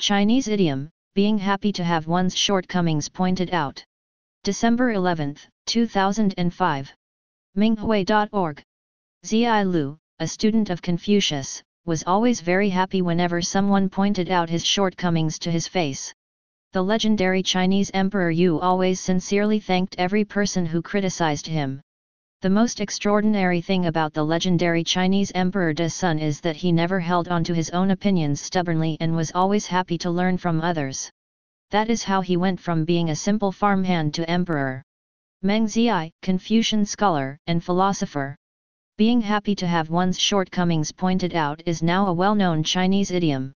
Chinese idiom, being happy to have one's shortcomings pointed out. December 11, 2005. Minghui.org. Zi Lu, a student of Confucius, was always very happy whenever someone pointed out his shortcomings to his face. The legendary Chinese Emperor Yu always sincerely thanked every person who criticized him. The most extraordinary thing about the legendary Chinese Emperor De Sun is that he never held on to his own opinions stubbornly and was always happy to learn from others. That is how he went from being a simple farmhand to emperor. Meng Zi, Confucian scholar and philosopher. Being happy to have one's shortcomings pointed out is now a well-known Chinese idiom.